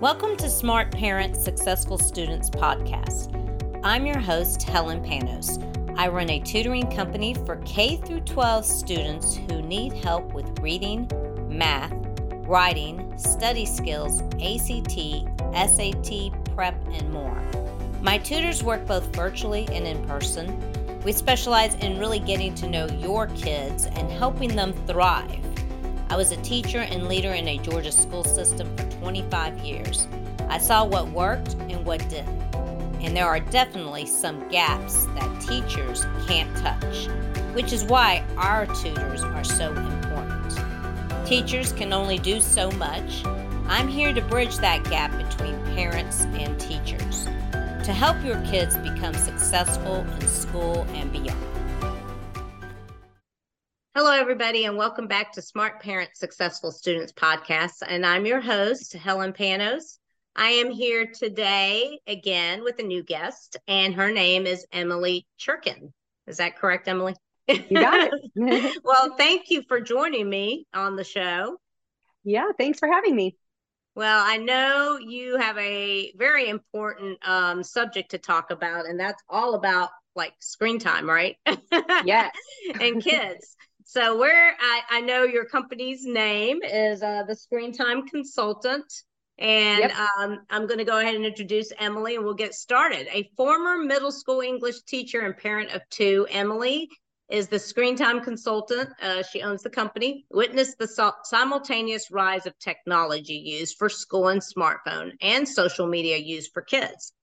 Welcome to Smart Parents Successful Students podcast. I'm your host, Helen Panos. I run a tutoring company for K through 12 students who need help with reading, math, writing, study skills, ACT, SAT, prep, and more. My tutors work both virtually and in person. We specialize in really getting to know your kids and helping them thrive. I was a teacher and leader in a Georgia school system for 25 years. I saw what worked and what didn't. And there are definitely some gaps that teachers can't touch, which is why our tutors are so important. Teachers can only do so much. I'm here to bridge that gap between parents and teachers to help your kids become successful in school and beyond. Hello, everybody, and welcome back to Smart Parents Successful Students podcast. And I'm your host, Helen Panos. I am here today again with a new guest, and her name is Emily Cherkin. Is that correct, Emily? You got it. well, thank you for joining me on the show. Yeah, thanks for having me. Well, I know you have a very important um, subject to talk about, and that's all about like screen time, right? Yes. and kids. So where I, I know your company's name is uh, the Screen Time Consultant. And yep. um, I'm going to go ahead and introduce Emily and we'll get started. A former middle school English teacher and parent of two, Emily is the screen time consultant. Uh, she owns the company. Witnessed the simultaneous rise of technology used for school and smartphone and social media used for kids.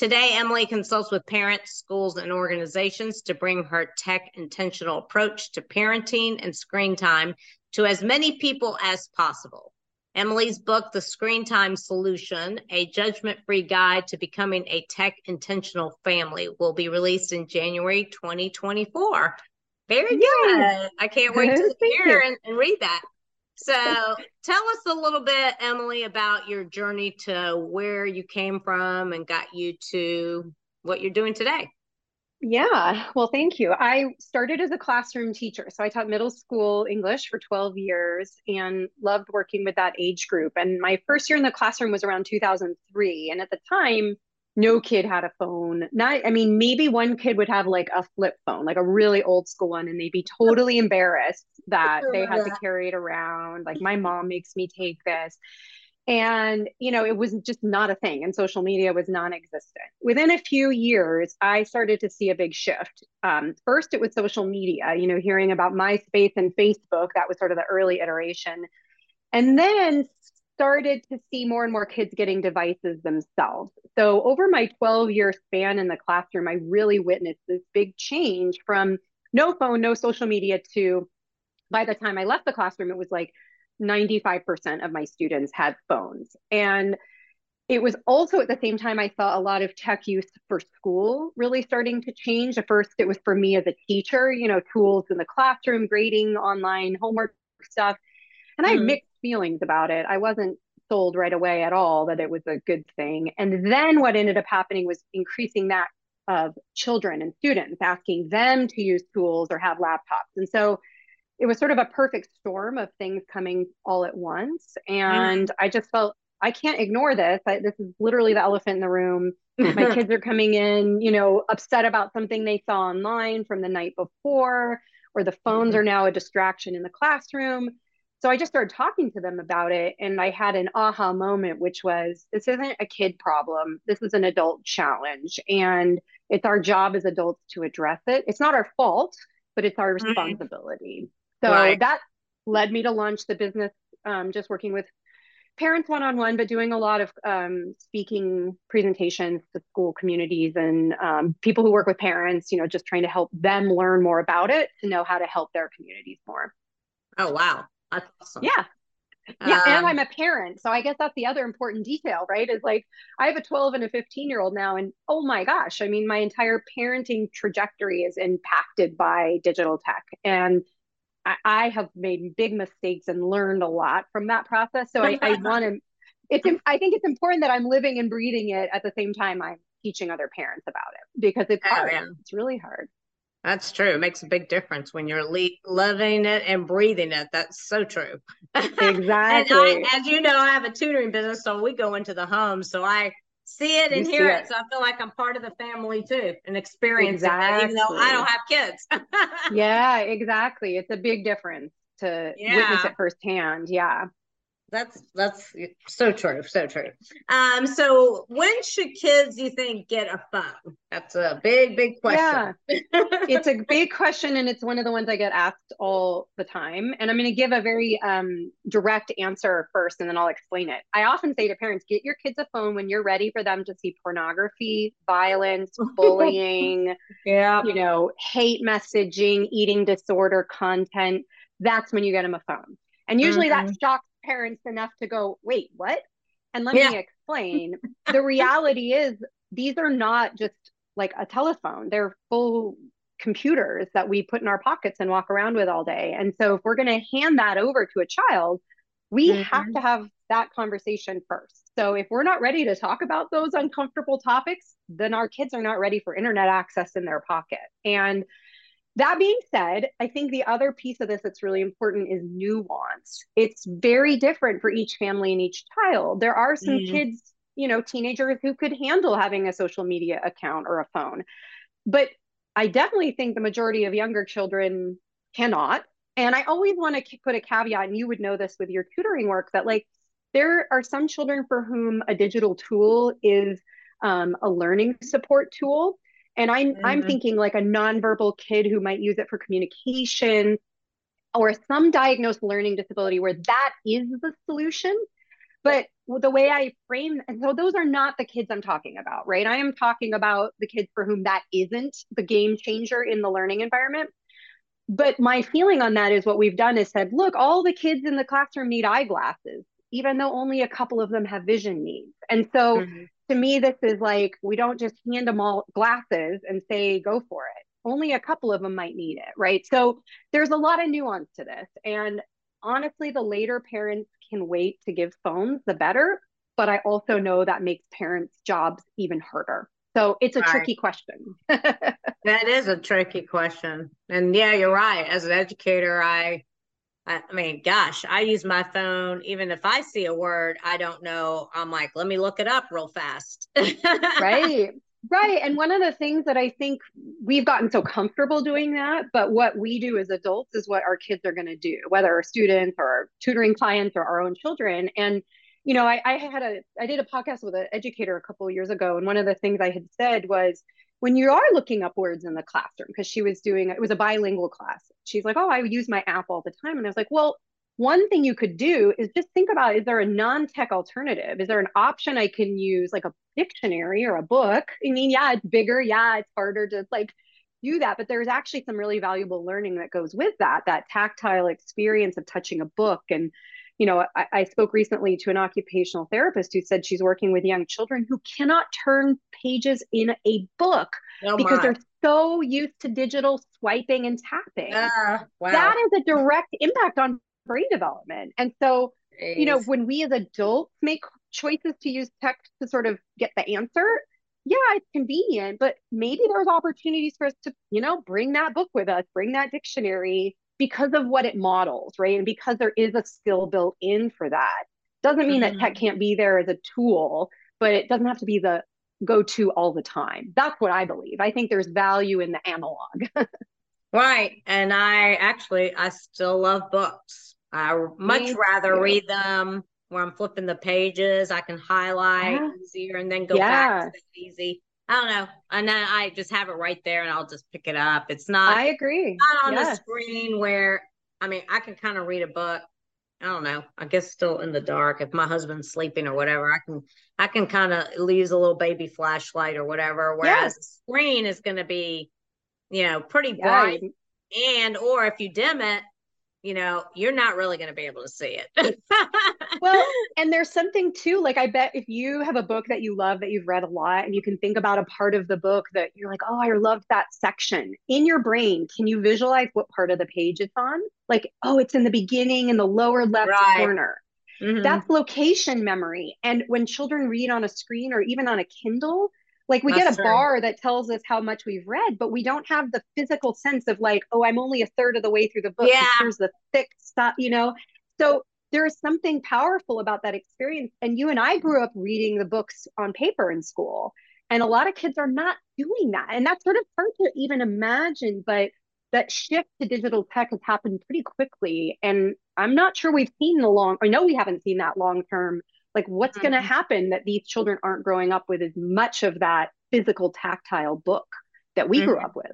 Today, Emily consults with parents, schools, and organizations to bring her tech intentional approach to parenting and screen time to as many people as possible. Emily's book, The Screen Time Solution, a judgment free guide to becoming a tech intentional family, will be released in January 2024. Very good. I can't wait to hear and, and read that. So tell us a little bit, Emily, about your journey to where you came from and got you to what you're doing today. Yeah, well, thank you. I started as a classroom teacher. So I taught middle school English for 12 years and loved working with that age group. And my first year in the classroom was around 2003. And at the time, no kid had a phone. Not, I mean, maybe one kid would have like a flip phone, like a really old school one, and they'd be totally embarrassed that they had to carry it around. Like, my mom makes me take this. And, you know, it was just not a thing, and social media was non existent. Within a few years, I started to see a big shift. Um, first, it was social media, you know, hearing about MySpace and Facebook. That was sort of the early iteration. And then started to see more and more kids getting devices themselves. So, over my 12 year span in the classroom, I really witnessed this big change from no phone, no social media to by the time I left the classroom, it was like 95% of my students had phones. And it was also at the same time I saw a lot of tech use for school really starting to change. At first, it was for me as a teacher, you know, tools in the classroom, grading, online, homework stuff. And I mm-hmm. mixed feelings about it. I wasn't sold right away at all that it was a good thing. And then what ended up happening was increasing that of children and students, asking them to use tools or have laptops. And so it was sort of a perfect storm of things coming all at once. And mm. I just felt I can't ignore this. I, this is literally the elephant in the room. My kids are coming in, you know, upset about something they saw online from the night before, or the phones mm-hmm. are now a distraction in the classroom. So I just started talking to them about it. And I had an aha moment, which was this isn't a kid problem. This is an adult challenge. And it's our job as adults to address it. It's not our fault, but it's our mm-hmm. responsibility. So right. that led me to launch the business, um, just working with parents one on one, but doing a lot of um, speaking presentations to school communities and um, people who work with parents, you know, just trying to help them learn more about it to know how to help their communities more. Oh, wow. That's awesome. Yeah. Yeah, um, and I'm a parent. So I guess that's the other important detail, right? Is like I have a 12 and a 15 year old now. And oh my gosh, I mean, my entire parenting trajectory is impacted by digital tech. And I, I have made big mistakes and learned a lot from that process. So I, I want to, it's, I think it's important that I'm living and breathing it at the same time I'm teaching other parents about it because it's oh, hard. Yeah. It's really hard. That's true. It makes a big difference when you're le- living it and breathing it. That's so true. Exactly. and I, as you know, I have a tutoring business, so we go into the home. So I see it and You hear it. it. So I feel like I'm part of the family too and experiencing it, even though I don't have kids. Yeah, exactly. It's a big difference to witness it firsthand. Yeah. That's that's so true, so true. Um, so when should kids, you think, get a phone? That's a big, big question. yeah. It's a big question, and it's one of the ones I get asked all the time. And I'm going to give a very um, direct answer first, and then I'll explain it. I often say to parents, get your kids a phone when you're ready for them to see pornography, violence, bullying, yeah. you know, hate messaging, eating disorder content. That's when you get them a phone. And usually that shocks parents enough to go, wait, what? And let Yeah. me explain. the reality is, these are not just like a telephone, they're full computers that we put in our pockets and walk around with all day. And so, if we're going to hand that over to a child, we Mhm. have to have that conversation first. So, if we're not ready to talk about those uncomfortable topics, then our kids are not ready for internet access in their pocket. And that being said, I think the other piece of this that's really important is nuance. It's very different for each family and each child. There are some Mhm. kids, you know, teenagers who could handle having a social media account or a phone. But I definitely think the majority of younger children cannot. And I always want to put a caveat, and you would know this with your tutoring work, that like there are some children for whom a digital tool is um, a learning support tool. And I'm I'm Mhm. thinking like a nonverbal kid who might use it for communication or some diagnosed learning disability where that is the solution. But the way I frame, and so those are not the kids I'm talking about, right? I am talking about the kids for whom that isn't the game changer in the learning environment. But my feeling on that is what we've done is said, look, all the kids in the classroom need eyeglasses, even though only a couple of them have vision needs. And so Mhm. To me, this is like, we don't just hand them all glasses and say, go for it. Only a couple of them might need it, right? So there's a lot of nuance to this. And honestly, the later parents can wait to give phones, the better. But I also know that makes parents' jobs even harder. So it's a Right. tricky question. That is a tricky question. And yeah, you're right. As an educator, I I I mean, gosh, I use my phone even if I see a word I don't know, I'm like, let me look it up real fast. right right and one of the things that i think we've gotten so comfortable doing that but what we do as adults is what our kids are going to do whether our students or our tutoring clients or our own children and you know I, I had a i did a podcast with an educator a couple of years ago and one of the things i had said was when you are looking up words in the classroom because she was doing it was a bilingual class. She's like oh i use my app all the time. And i was like well one thing you could do is just think about is there a non-tech alternative? Is there an option i can use like a dictionary or a book? I mean yeah it's bigger yeah it's harder to like do that but there's actually some really valuable learning that goes with that that tactile experience of touching a book and you know I, I spoke recently to an occupational therapist who said she's working with young children who cannot turn pages in a book oh because my. they're so used to digital swiping and tapping Ah, wow. that is a direct impact on brain development. And so, you know, when we as adults make choices to use tech to sort of get the answer, yeah, it's convenient, but maybe there's opportunities for us to, you know, bring that book with us, bring that dictionary because of what it models, right? And because there is a skill built in for that. Doesn't mean that tech Mhm. can't be there as a tool, but it doesn't have to be the go to all the time. That's what I believe. I think there's value in the analog. Right. And I actually I still love books. I much rather read them where I'm flipping the pages. I can highlight Yeah. easier and then go back. Yeah. It's that easy. I don't know. And then I just have it right there and I'll just pick it up. It's not I agree. not on the Yes. screen where I mean I can kind of read a book. I don't know. I guess still in the dark. If my husband's sleeping or whatever, I can I can kind of use a little baby flashlight or whatever. Whereas the screen is going to be, you know, pretty bright and or if you dim it you know you're not really going to be able to see it Well, and there's something too, like I bet if you have a book that you love that you've read a lot and you can think about a part of the book that you're like, oh, I loved that section. In your brain, can you visualize what part of the page it's on? Like, oh, it's in the beginning in the lower left Right. corner. Mhm. That's location memory. And when children read on a screen or even on a Kindle, Like we That's get a true. bar that tells us how much we've read, but we don't have the physical sense of like, oh, I'm only a third of the way through the book. Yeah. Here's the thick stuff, you know? So there is something powerful about that experience. And you and I grew up reading the books on paper in school. And a lot of kids are not doing that. And that's sort of hard to even imagine, but that shift to digital tech has happened pretty quickly. And I'm not sure we've seen the long, I know we haven't seen that long term. Like, what's mm-hmm. going to happen that these children aren't growing up with as much of that physical, tactile book that we mm-hmm. grew up with?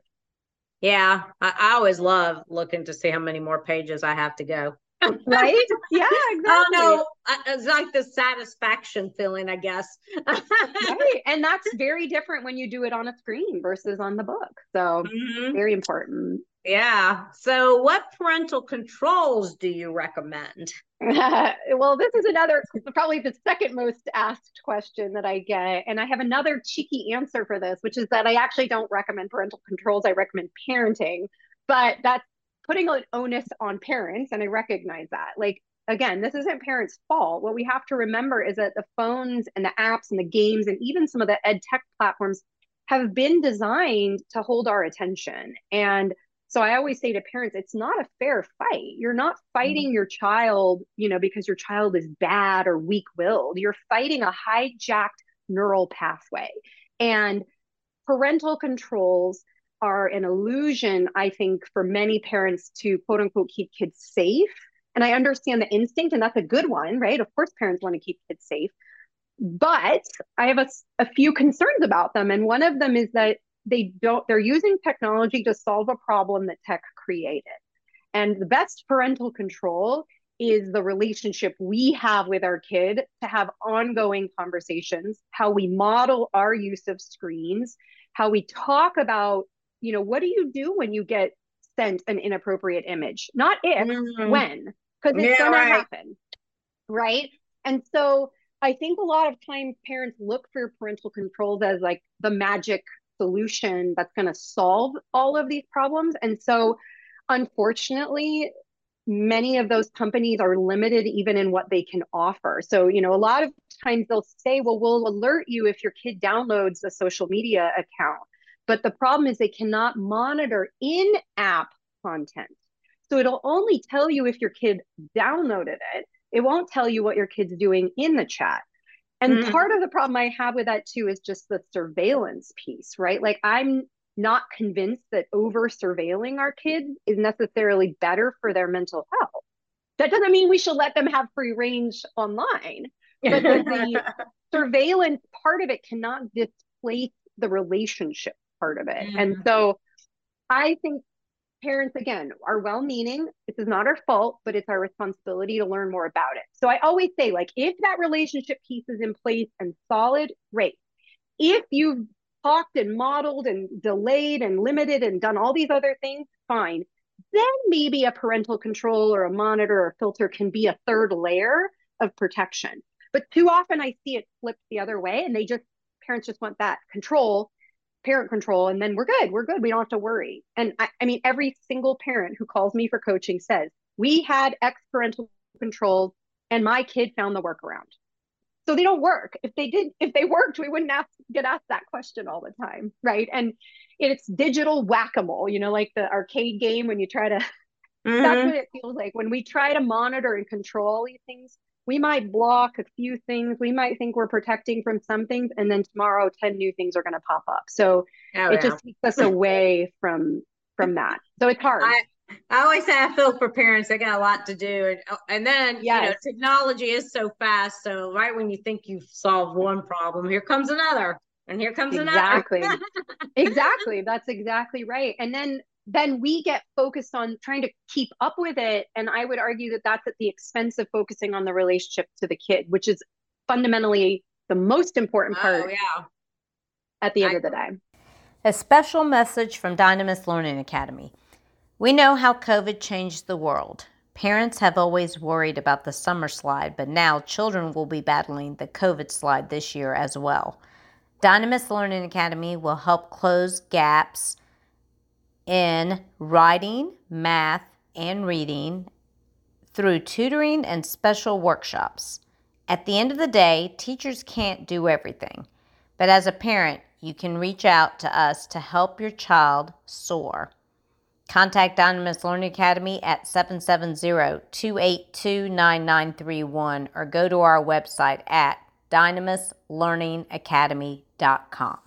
Yeah, I, I always love looking to see how many more pages I have to go right? Yeah, exactly. Oh no, it's like the satisfaction feeling, I guess. right, and that's very different when you do it on a screen versus on the book. So mm-hmm. very important. Yeah. So, what parental controls do you recommend? well, this is another, probably the second most asked question that I get. And I have another cheeky answer for this, which is that I actually don't recommend parental controls. I recommend parenting. But that's putting an onus on parents, and I recognize that. Like, again, this isn't parents' fault. What we have to remember is that the phones and the apps and the games and even some of the ed tech platforms have been designed to hold our attention. And so I always say to parents, it's not a fair fight. You're not fighting mm-hmm. your child, you know, because your child is bad or weak willed. You're fighting a hijacked neural pathway. And parental controls are an illusion, I think, for many parents to quote unquote keep kids safe. And I understand the instinct, and that's a good one, right? Of course, parents want to keep kids safe. But I have a, a few concerns about them. And one of them is that they don't, they're using technology to solve a problem that tech created. And the best parental control is the relationship we have with our kid to have ongoing conversations, how we model our use of screens, how we talk about you know, what do you do when you get sent an inappropriate image? Not if, mm-hmm. when, because it's yeah, going right. to happen. Right. And so I think a lot of times parents look for parental controls as like the magic solution that's going to solve all of these problems. And so, unfortunately, many of those companies are limited even in what they can offer. So, you know, a lot of times they'll say, well, we'll alert you if your kid downloads a social media account. But the problem is they cannot monitor in app content. So it'll only tell you if your kid downloaded it. It won't tell you what your kid's doing in the chat. And mm. part of the problem I have with that too is just the surveillance piece, right? Like I'm not convinced that over surveilling our kids is necessarily better for their mental health. That doesn't mean we should let them have free range online, but the, the surveillance part of it cannot displace the relationship part of it. Mm-hmm. And so I think parents, again, are well meaning. This is not our fault, but it's our responsibility to learn more about it. So I always say, like, if that relationship piece is in place and solid, great. If you've talked and modeled and delayed and limited and done all these other things, fine. Then maybe a parental control or a monitor or filter can be a third layer of protection. But too often I see it flipped the other way and they just, parents just want that control parent control and then we're good we're good we don't have to worry. And I, I, mean every single parent who calls me for coaching says we had ex parental controls and my kid found the workaround. So they don't work. If they did if they worked we wouldn't ask, get asked that question all the time right? And it's digital whack-a-mole you know like the arcade game when you try to mm-hmm. that's what it feels like. When we try to monitor and control these things we might block a few things. We might think we're protecting from some things, and then tomorrow, 10 new things are going to pop up. So oh, it yeah. just takes us away from from that. So it's hard. I, I always say I feel for parents; they got a lot to do, and oh, and then yes. you know technology is so fast. So right when you think you've solved one problem, here comes another, and here comes exactly. another. Exactly, exactly, that's exactly right. And then then we get focused on trying to keep up with it. And I would argue that that's at the expense of focusing on the relationship to the kid, which is fundamentally the most important oh, part oh, yeah. at the end I, of the day. A special message from Dynamis Learning Academy. We know how COVID changed the world. Parents have always worried about the summer slide, but now children will be battling the COVID slide this year as well. Dynamis Learning Academy will help close gaps in writing, math, and reading through tutoring and special workshops. At the end of the day, teachers can't do everything. But as a parent, you can reach out to us to help your child soar. Contact Dynamis Learning Academy at 770-282-9931 or go to our website at dynamislearningacademy.com.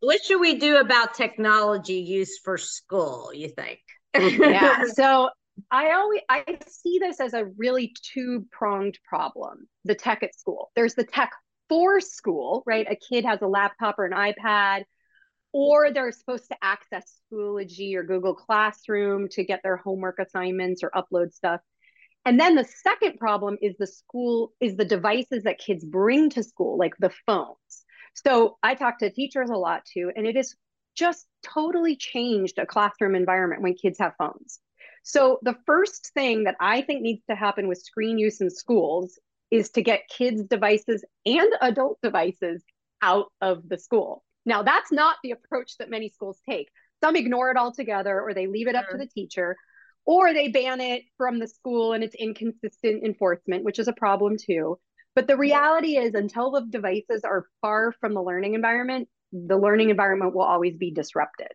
What should we do about technology use for school, you think? yeah. So I always I see this as a really two-pronged problem. The tech at school. There's the tech for school, right? A kid has a laptop or an iPad, or they're supposed to access Schoology or Google Classroom to get their homework assignments or upload stuff. And then the second problem is the school is the devices that kids bring to school, like the phones. So I talk to teachers a lot too, and it is just totally changed a classroom environment when kids have phones. So the first thing that I think needs to happen with screen use in schools is to get kids' devices and adult devices out of the school. Now, that's not the approach that many schools take. Some ignore it altogether or they leave it up to the teacher or they ban it from the school and it's inconsistent enforcement, which is a problem too. But the reality is, until the devices are far from the learning environment, the learning environment will always be disrupted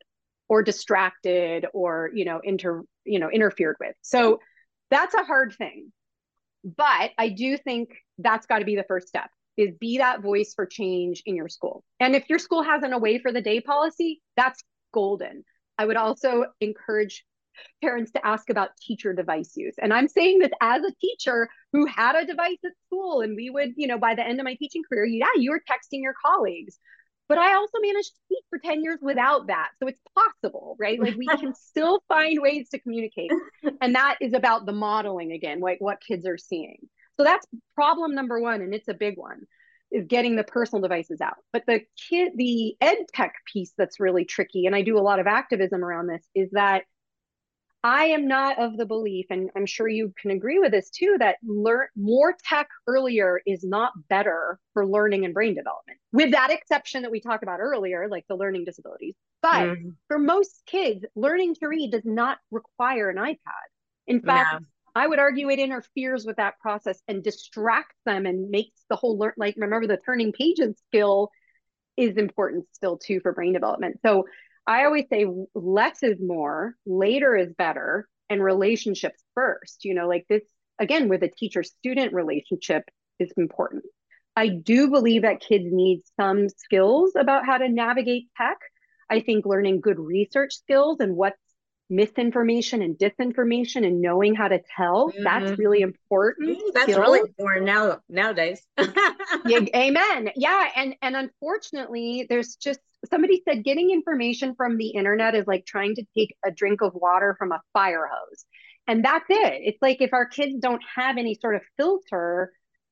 or distracted or you know inter you know interfered with. So that's a hard thing. But i do think that's got to be the first step is be that voice for change in your school. And if your school has an away for the day policy that's golden. I would also encourage parents to ask about teacher device use and i'm saying this as a teacher who had a device at school and we would you know by the end of my teaching career yeah you were texting your colleagues but I also managed to teach for 10 years without that. So it's possible, right? Like we can still find ways to communicate. And that is about the modeling again, like what kids are seeing. So that's problem number one, and it's a big one, is getting the personal devices out. But the kid, the ed tech piece that's really tricky, and I do a lot of activism around this, is that I am not of the belief, and I'm sure you can agree with this too, that learn more tech earlier is not better for learning and brain development. With that exception that we talked about earlier, like the learning disabilities. But mm. for most kids, learning to read does not require an iPad. In fact. I would argue it interferes with that process and distracts them and makes the whole learn like remember the turning pages skill is important still too for brain development. So I always say less is more, later is better, and relationships first. You know, like this again with a teacher student relationship is important. I do believe that kids need some skills about how to navigate tech. I think learning good research skills and what's misinformation and disinformation and knowing how to tell mm-hmm. that's really important Ooh, that's really important now nowadays yeah, amen yeah and and unfortunately there's just somebody said getting information from the internet is like trying to take a drink of water from a fire hose. And that's it. It's like if our kids don't have any sort of filter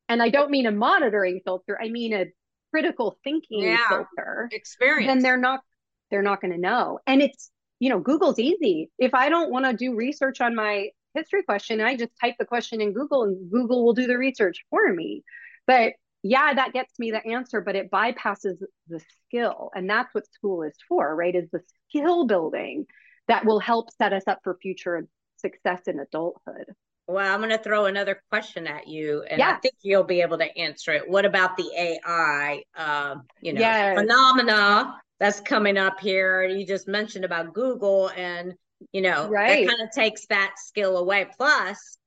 and i don't mean a monitoring filter i mean a critical thinking yeah. filter experience. then they're not they're not going to know. And it's you know google's easy. If i don't want to do research on my history question i just type the question in google and google will do the research for me. But yeah, that gets me the answer, but it bypasses the skill. And that's what school is for, right? Is the skill building that will help set us up for future success in adulthood. Well, I'm going to throw another question at you, and yeah. I think you'll be able to answer it. What about the AI, uh, you know, yes. phenomena that's coming up here? You just mentioned about Google, and you know, right. that kind of takes that skill away. Plus,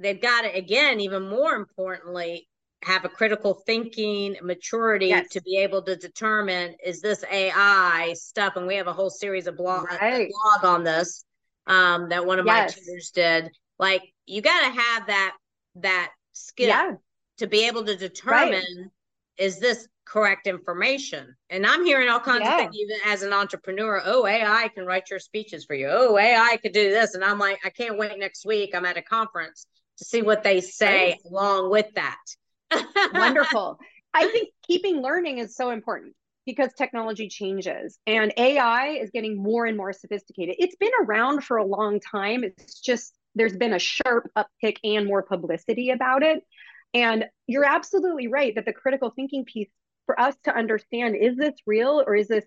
they've got it again. Even more importantly, have a critical thinking maturity yes. to be able to determine is this AI stuff, and we have a whole series of blog, right. blog on this um, that one of yes. my tutors did. Like you got to have that that skill yeah. to be able to determine right. is this correct information. And I'm hearing all kinds yeah. of things, even as an entrepreneur. Oh, AI can write your speeches for you. Oh, AI could do this, and I'm like, I can't wait next week. I'm at a conference to see what they say right. along with that. Wonderful. I think keeping learning is so important because technology changes and AI is getting more and more sophisticated. It's been around for a long time. It's just there's been a sharp uptick and more publicity about it. And you're absolutely right that the critical thinking piece for us to understand is this real or is this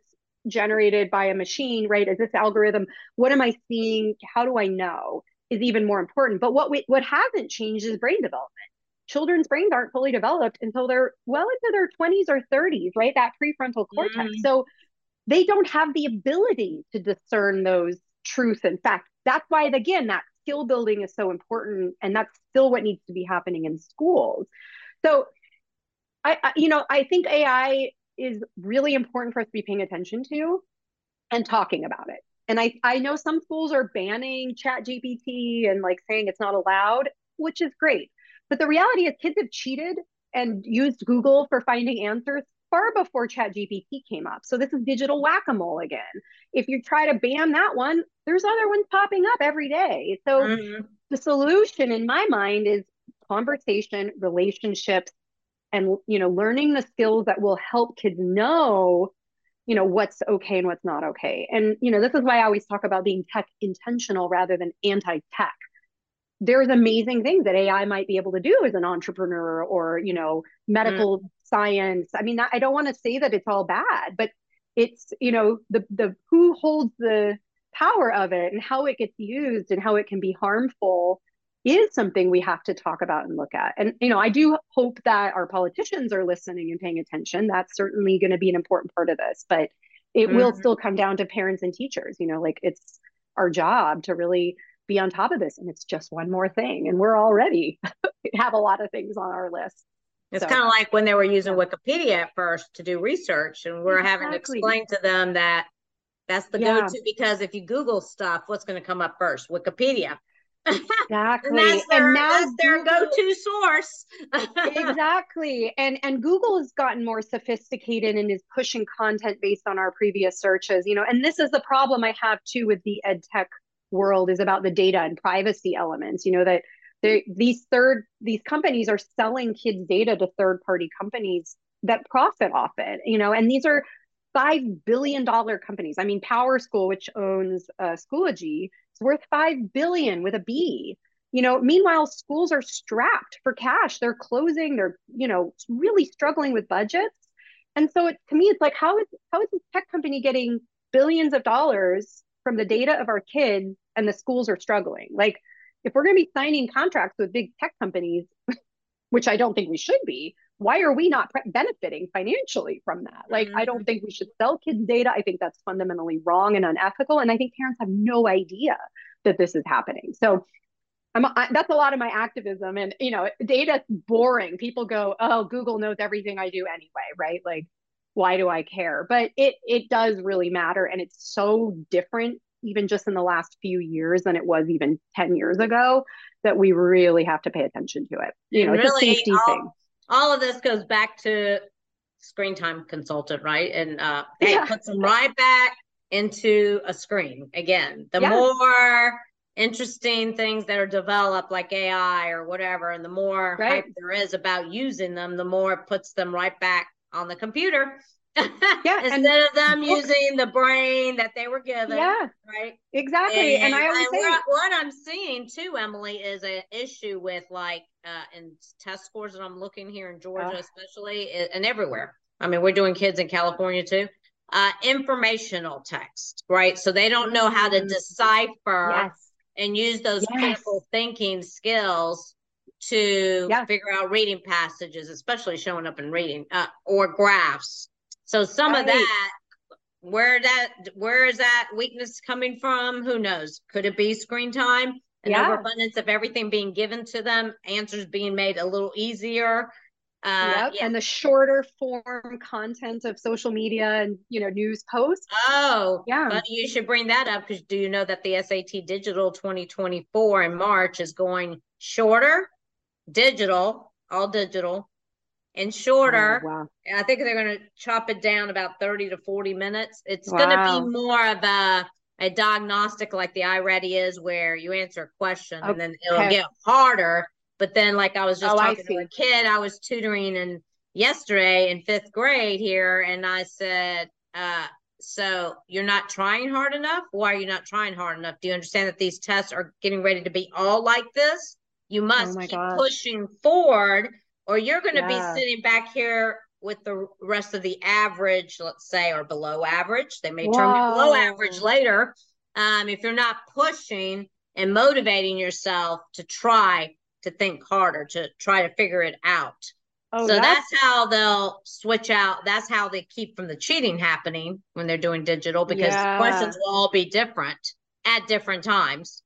generated by a machine, right? Is this algorithm? What am I seeing? How do I know? Is even more important. But what we, what hasn't changed is brain development children's brains aren't fully developed until they're well into their 20s or 30s, right? That prefrontal cortex. Mm. So they don't have the ability to discern those truth and fact. That's why, again, that skill building is so important. And that's still what needs to be happening in schools. So, I, I you know, I think AI is really important for us to be paying attention to and talking about it. And I, I know some schools are banning chat GPT and like saying it's not allowed, which is great. But the reality is kids have cheated and used Google for finding answers far before chat GPT came up. So this is digital whack-a-mole again. If you try to ban that one, there's other ones popping up every day. So mm-hmm. the solution in my mind is conversation, relationships, and you know, learning the skills that will help kids know you know what's okay and what's not okay and you know this is why i always talk about being tech intentional rather than anti-tech there's amazing things that ai might be able to do as an entrepreneur or you know medical mm. science i mean i don't want to say that it's all bad but it's you know the the who holds the power of it and how it gets used and how it can be harmful is something we have to talk about and look at. And, you know, I do hope that our politicians are listening and paying attention. That's certainly going to be an important part of this, but it mm-hmm. will still come down to parents and teachers. You know, like it's our job to really be on top of this. And it's just one more thing. And we're already have a lot of things on our list. It's so, kind of like when they were using Wikipedia at first to do research, and we're exactly. having to explain to them that that's the yeah. go-to because if you Google stuff, what's going to come up first? Wikipedia. Exactly. and, that's their, and now that's their Google, go-to source. exactly. And and Google has gotten more sophisticated and is pushing content based on our previous searches, you know, and this is the problem I have too with the ed tech world is about the data and privacy elements, you know, that these third these companies are selling kids data to third party companies that profit off it, you know, and these are five billion dollar companies. I mean, PowerSchool, which owns uh, Schoology, it's worth 5 billion with a B. You know, meanwhile, schools are strapped for cash. They're closing, they're, you know, really struggling with budgets. And so it, to me, it's like, how is how is this tech company getting billions of dollars from the data of our kids and the schools are struggling? Like, if we're going to be signing contracts with big tech companies, which I don't think we should be, why are we not pre- benefiting financially from that? Like, mm-hmm. I don't mm-hmm. think we should sell kids data. I think that's fundamentally wrong and unethical. And I think parents have no idea that this is happening. So I'm, I, that's a lot of my activism. And, you know, data's boring. People go, oh, Google knows everything I do anyway, right? Like, why do I care? But it, it does really matter. And it's so different, even just in the last few years than it was even 10 years ago, that we really have to pay attention to it. You know, it's really, a safety all- thing all of this goes back to screen time consultant, right? And uh, that yeah. puts them right back into a screen again. The more interesting things that are developed, like AI or whatever, and the more right. hype there is about using them, the more it puts them right back on the computer. yeah, instead and, of them using the brain that they were given. Yeah, right. Exactly. And, and I always and say what I'm seeing too, Emily, is an issue with like uh, in test scores that I'm looking here in Georgia, especially and everywhere. I mean, we're doing kids in California too. Uh, informational text, right? So they don't know how to mm. decipher yes. and use those yes. critical thinking skills to yes. figure out reading passages, especially showing up in reading uh, or graphs. So some right. of that, where that, where is that weakness coming from? Who knows? Could it be screen time? an yeah. overabundance of everything being given to them, answers being made a little easier. Uh, yep. Yeah. And the shorter form content of social media and you know news posts. Oh, yeah. You should bring that up because do you know that the SAT Digital 2024 in March is going shorter, digital, all digital, and shorter. Oh, wow. I think they're going to chop it down about 30 to 40 minutes. It's wow. going to be more of a a diagnostic like the iReady is where you answer a question okay. and then it'll get harder. But then, like I was just oh, talking to a kid I was tutoring and yesterday in fifth grade here, and I said, uh, so you're not trying hard enough? Why are you not trying hard enough? Do you understand that these tests are getting ready to be all like this? You oh must oh keep gosh. pushing forward, or you're going to yeah. be sitting back here with the rest of the average, let's say, or below average. They may turn below average later. Um, if you're not pushing and motivating yourself to try to think harder, to try to figure it out. Oh, so that's, that's, how they'll switch out. That's how they keep from the cheating happening when they're doing digital because yeah. the questions will all be different at different times.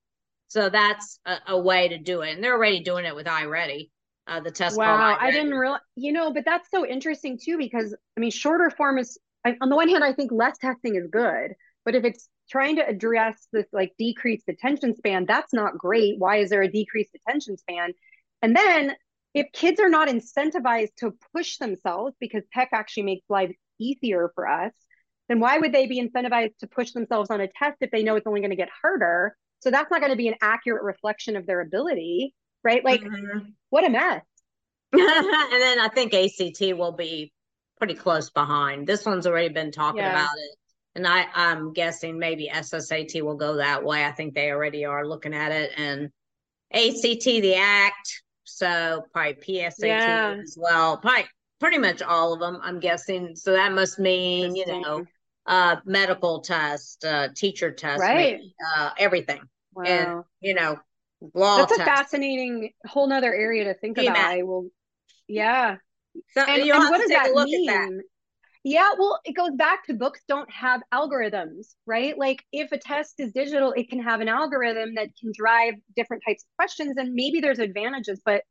So that's a, a, way to do it. And they're already doing it with iReady, uh, the test. Wow. I didn't realize, you know, but that's so interesting too, because I mean, shorter form is, on the one hand, I think less testing is good. But if it's trying to address this like decreased attention span, that's not great. Why is there a decreased attention span? And then if kids are not incentivized to push themselves because tech actually makes life easier for us, then why would they be incentivized to push themselves on a test if they know it's only going to get harder? So that's not going to be an accurate reflection of their ability, right? Like, mm-hmm. what a mess. and then I think ACT will be pretty close behind. This one's already been talking yeah. about it. And I, I'm guessing maybe SSAT will go that way. I think they already are looking at it. And ACT, the ACT, so probably PSAT yeah. as well. Probably pretty much all of them, I'm guessing. So that must mean, you know, uh, medical test, uh, teacher test, right? Maybe, uh, everything, wow. and you know, law. That's test. a fascinating whole nother area to think about. I will, yeah. So and, and what does that mean? That. Yeah, well, it goes back to books don't have algorithms, right? Like if a test is digital, it can have an algorithm that can drive different types of questions, and maybe there's advantages, but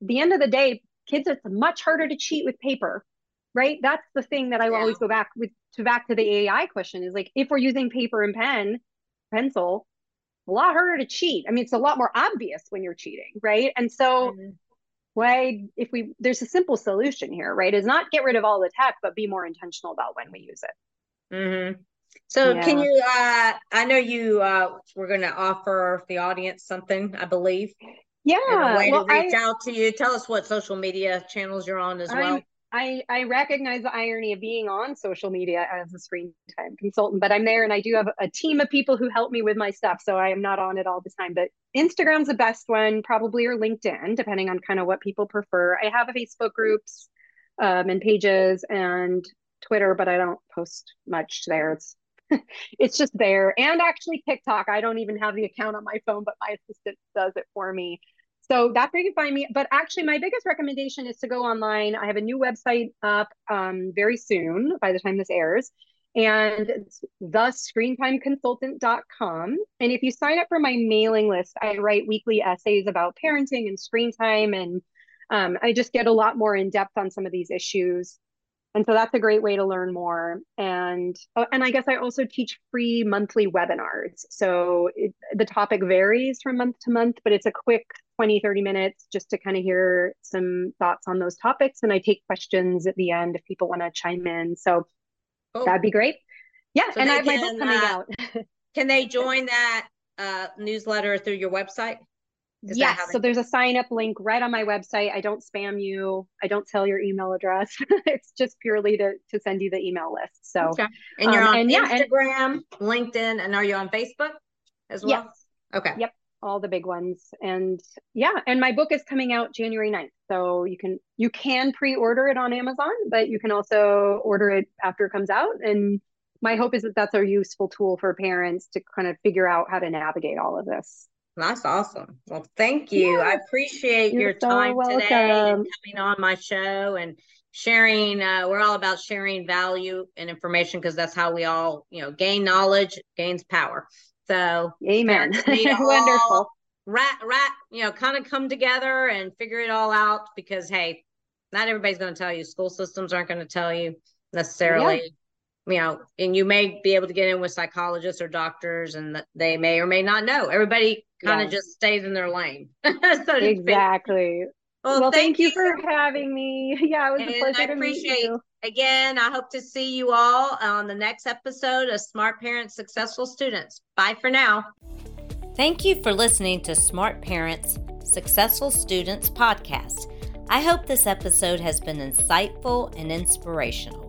the end of the day, kids it's much harder to cheat with paper, right? That's the thing that I yeah. always go back with to back to the AI question is like if we're using paper and pen, pencil, a lot harder to cheat. I mean, it's a lot more obvious when you're cheating, right? And so mm-hmm why if we there's a simple solution here right is not get rid of all the tech but be more intentional about when we use it mm-hmm. so yeah. can you uh i know you uh we're going to offer the audience something i believe yeah way well, to reach I, out to you tell us what social media channels you're on as I'm, well I, I recognize the irony of being on social media as a screen time consultant, but I'm there and I do have a team of people who help me with my stuff. So I am not on it all the time. But Instagram's the best one, probably, or LinkedIn, depending on kind of what people prefer. I have a Facebook groups um, and pages and Twitter, but I don't post much there. It's it's just there. And actually TikTok. I don't even have the account on my phone, but my assistant does it for me. So that's where you can find me. But actually, my biggest recommendation is to go online. I have a new website up um, very soon by the time this airs. And it's thescreentimeconsultant.com. And if you sign up for my mailing list, I write weekly essays about parenting and screen time. And um, I just get a lot more in depth on some of these issues and so that's a great way to learn more. And oh, and i guess i also teach free monthly webinars. So it, the topic varies from month to month but it's a quick 20 30 minutes just to kind of hear some thoughts on those topics. And i take questions at the end if people want to chime in. So oh. that'd be great. Yeah so and i have can, my book coming uh, out. can they join that uh, newsletter through your website is yes. So there's a sign up link right on my website. I don't spam you. I don't tell your email address. it's just purely to, to send you the email list. So, okay. and you're um, on and Instagram, yeah, and, LinkedIn, and are you on Facebook as well? Yes. Okay. Yep. All the big ones. And yeah, and my book is coming out January 9th. So you can, you can pre-order it on Amazon, but you can also order it after it comes out. And my hope is that that's a useful tool for parents to kind of figure out how to navigate all of this. That's awesome. Well, thank you. Yeah. I appreciate You're your time so today and coming on my show and sharing. Uh, we're all about sharing value and information because that's how we all, you know, gain knowledge, gains power. So, amen. Wonderful. Rat, rat, you know, kind of come together and figure it all out because, hey, not everybody's going to tell you. School systems aren't going to tell you necessarily. Yeah you know, and you may be able to get in with psychologists or doctors, and they may or may not know. Everybody kind of just stays in their lane. so exactly. Well, well thank, thank you, for having me. Yeah, it was and a pleasure I to meet you. Again, I hope to see you all on the next episode of Smart Parents Successful Students. Bye for now. Thank you for listening to Smart Parents Successful Students podcast. I hope this episode has been insightful and inspirational.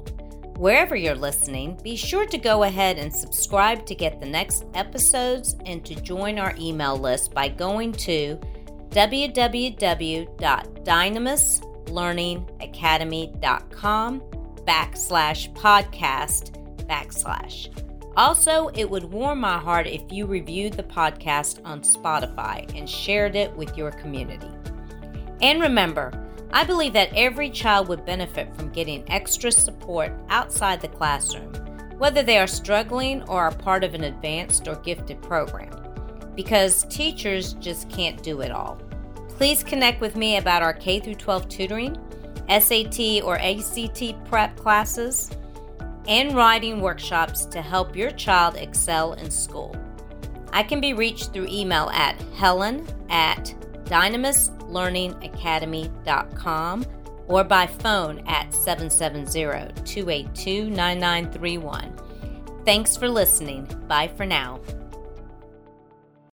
Wherever you're listening, be sure to go ahead and subscribe to get the next episodes and to join our email list by going to www.dynamislearningacademy.com backslash podcast backslash. Also, it would warm my heart if you reviewed the podcast on Spotify and shared it with your community. And remember, I believe that every child would benefit from getting extra support outside the classroom, whether they are struggling or are part of an advanced or gifted program, because teachers just can't do it all. Please connect with me about our K 12 tutoring, SAT or ACT prep classes, and writing workshops to help your child excel in school. I can be reached through email at helen at dynamislearningacademy.com or by phone at 770 282 9931. Thanks for listening. Bye for now.